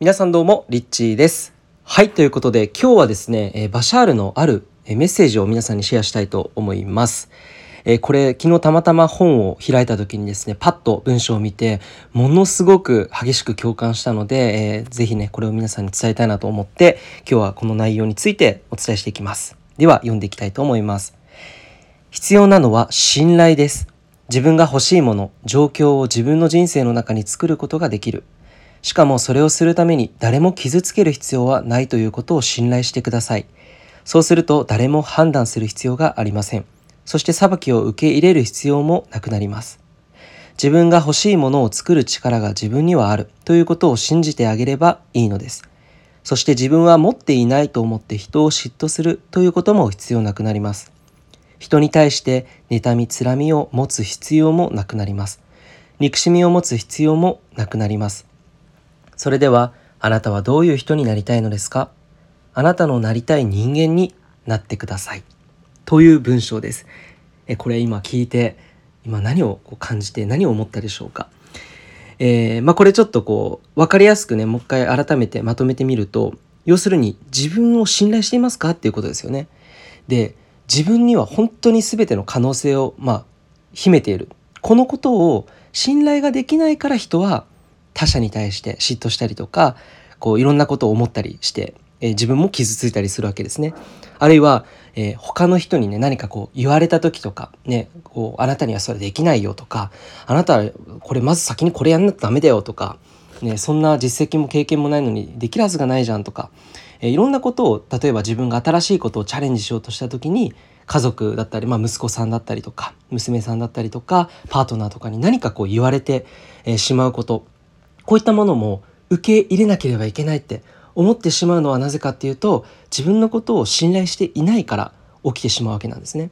皆さんどうも、リッチーです。はい、ということで今日はですね、えバシャールのあるメッセージを皆さんにシェアしたいと思います。えこれ昨日たまたま本を開いた時にですね、パッと文章を見て、ものすごく激しく共感したので、えー、ぜひね、これを皆さんに伝えたいなと思って、今日はこの内容についてお伝えしていきます。では、読んでいきたいと思います。必要なのは信頼です。自分が欲しいもの、状況を自分の人生の中に作ることができる。しかもそれをするために誰も傷つける必要はないということを信頼してください。そうすると誰も判断する必要がありません。そして裁きを受け入れる必要もなくなります。自分が欲しいものを作る力が自分にはあるということを信じてあげればいいのです。そして自分は持っていないと思って人を嫉妬するということも必要なくなります。人に対して妬みつらみを持つ必要もなくなります。憎しみを持つ必要もなくなります。それではあなたはどういう人になりたいのですか？あなたのなりたい人間になってください。という文章です。えこれ今聞いて今何を感じて何を思ったでしょうか？えー、まあ、これちょっとこう分かりやすくねもう一回改めてまとめてみると要するに自分を信頼していますか？っていうことですよね。で自分には本当に全ての可能性をまあ秘めているこのことを信頼ができないから人は他者に対して嫉妬したりとかこういろんなことを思ったりして、えー、自分も傷ついたりするわけですね。あるいは、えー、他の人にね何かこう言われた時とかねこうあなたにはそれできないよとかあなたはこれまず先にこれやんなきゃダメだよとか、ね、そんな実績も経験もないのにできるはずがないじゃんとか、えー、いろんなことを例えば自分が新しいことをチャレンジしようとした時に家族だったり、まあ、息子さんだったりとか娘さんだったりとかパートナーとかに何かこう言われて、え、しまうことこういったものも受け入れなければいけないって思ってしまうのはなぜかっていうと自分のことを信頼していないから起きてしまうわけなんですね。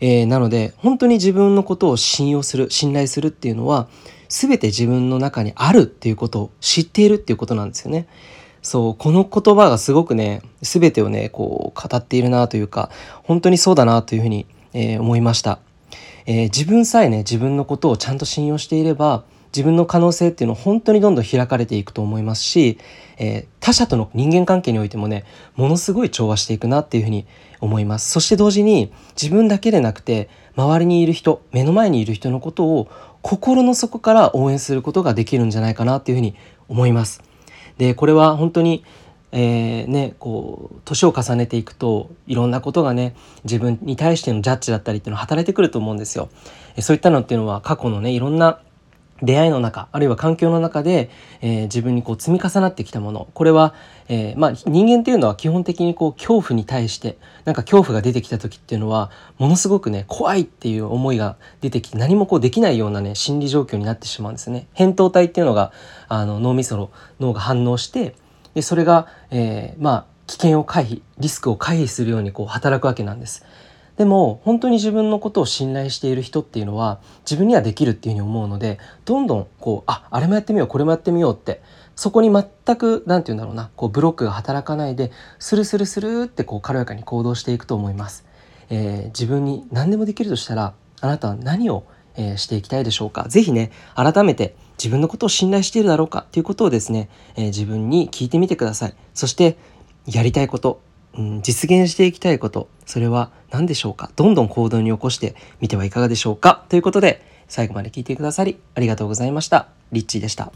えー、なので本当に自分のことを信用する信頼するっていうのは全て自分の中にあるっていうことを知っているっていうことなんですよね。そうこの言葉がすごくね全てをねこう語っているなというか本当にそうだなというふうに、えー、思いました、えー、自分さえね自分のことをちゃんと信用していれば自分の可能性っていうのを本当にどんどん開かれていくと思いますし、えー、他者との人間関係においてもねものすごい調和していくなっていうふうに思いますそして同時に自分だけでなくて周りにいる人目の前にいる人のことを心の底から応援することができるんじゃないかなっていうふうに思いますでこれは本当にえー、ね、こう年を重ねていくといろんなことがね自分に対してのジャッジだったりっていうのは働いてくると思うんですよ。そういったのっていうのは過去のねいろんな出会いの中あるいは環境の中で、えー、自分にこう積み重なってきたものこれは、えー、まあ、人間っていうのは基本的にこう恐怖に対してなんか恐怖が出てきた時っていうのはものすごくね怖いっていう思いが出てきて何もこうできないようなね心理状況になってしまうんですね。扁桃体っていうのがあの脳みその脳が反応してでそれが、えー、まあ危険を回避リスクを回避するようにこう働くわけなんです。でも本当に自分のことを信頼している人っていうのは自分にはできるっていうふうに思うのでどんどんこうああれもやってみようこれもやってみようってそこに全く何て言うんだろうなこうブロックが働かないでスルスルスルってこう軽やかに行動していくと思います。えー、自分に何でもできるとしたらあなたは何を、えー、していきたいでしょうか？是非ね改めて自分のことを信頼しているだろうかということをですね、えー、自分に聞いてみてくださいそしてやりたいことうん、実現していきたいこと。それは何でしょうか？どんどん行動に起こしてみてはいかがでしょうか？ということで最後まで聞いてくださりありがとうございました。リッチーでした。